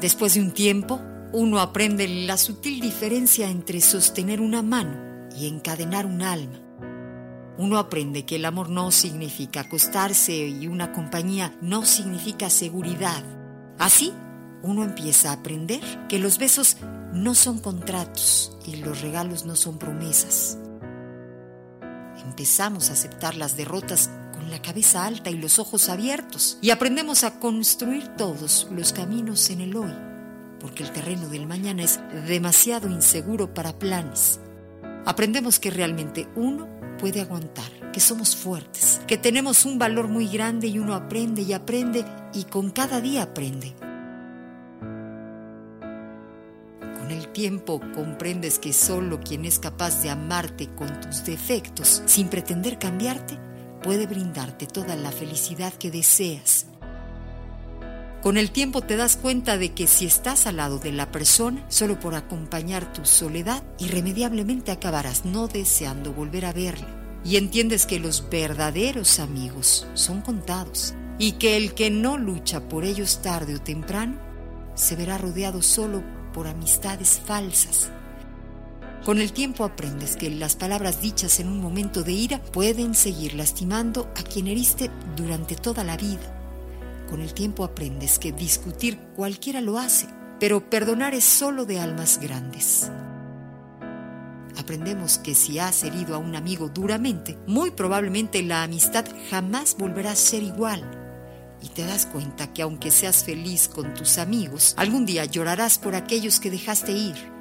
Después de un tiempo, uno aprende la sutil diferencia entre sostener una mano y encadenar un alma. Uno aprende que el amor no significa acostarse y una compañía no significa seguridad. Así, uno empieza a aprender que los besos no son contratos y los regalos no son promesas. Empezamos a aceptar las derrotas la cabeza alta y los ojos abiertos y aprendemos a construir todos los caminos en el hoy, porque el terreno del mañana es demasiado inseguro para planes. Aprendemos que realmente uno puede aguantar, que somos fuertes, que tenemos un valor muy grande y uno aprende y aprende y con cada día aprende. Con el tiempo comprendes que solo quien es capaz de amarte con tus defectos sin pretender cambiarte puede brindarte toda la felicidad que deseas. Con el tiempo te das cuenta de que si estás al lado de la persona, solo por acompañar tu soledad, irremediablemente acabarás no deseando volver a verle. Y entiendes que los verdaderos amigos son contados y que el que no lucha por ellos tarde o temprano se verá rodeado solo por amistades falsas. Con el tiempo aprendes que las palabras dichas en un momento de ira pueden seguir lastimando a quien heriste durante toda la vida. Con el tiempo aprendes que discutir cualquiera lo hace, pero perdonar es solo de almas grandes. Aprendemos que si has herido a un amigo duramente, muy probablemente la amistad jamás volverá a ser igual y te das cuenta que aunque seas feliz con tus amigos, algún día llorarás por aquellos que dejaste ir.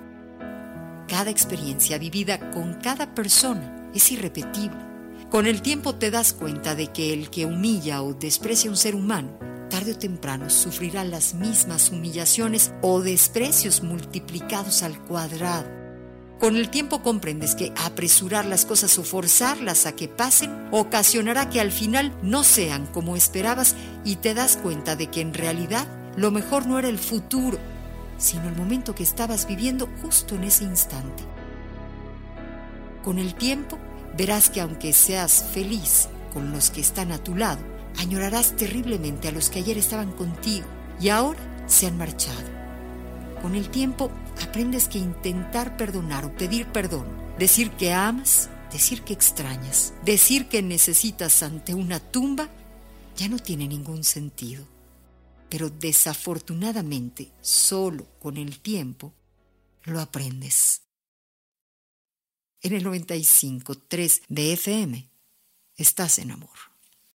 Cada experiencia vivida con cada persona es irrepetible. Con el tiempo te das cuenta de que el que humilla o desprecia a un ser humano, tarde o temprano sufrirá las mismas humillaciones o desprecios multiplicados al cuadrado. Con el tiempo comprendes que apresurar las cosas o forzarlas a que pasen ocasionará que al final no sean como esperabas y te das cuenta de que en realidad lo mejor no era el futuro, sino el momento que estabas viviendo justo en ese instante. Con el tiempo verás que aunque seas feliz con los que están a tu lado, añorarás terriblemente a los que ayer estaban contigo y ahora se han marchado. Con el tiempo aprendes que intentar perdonar o pedir perdón, decir que amas, decir que extrañas, decir que necesitas ante una tumba, ya no tiene ningún sentido. Pero desafortunadamente, solo con el tiempo, lo aprendes. En el 95.3 de FM, estás en amor.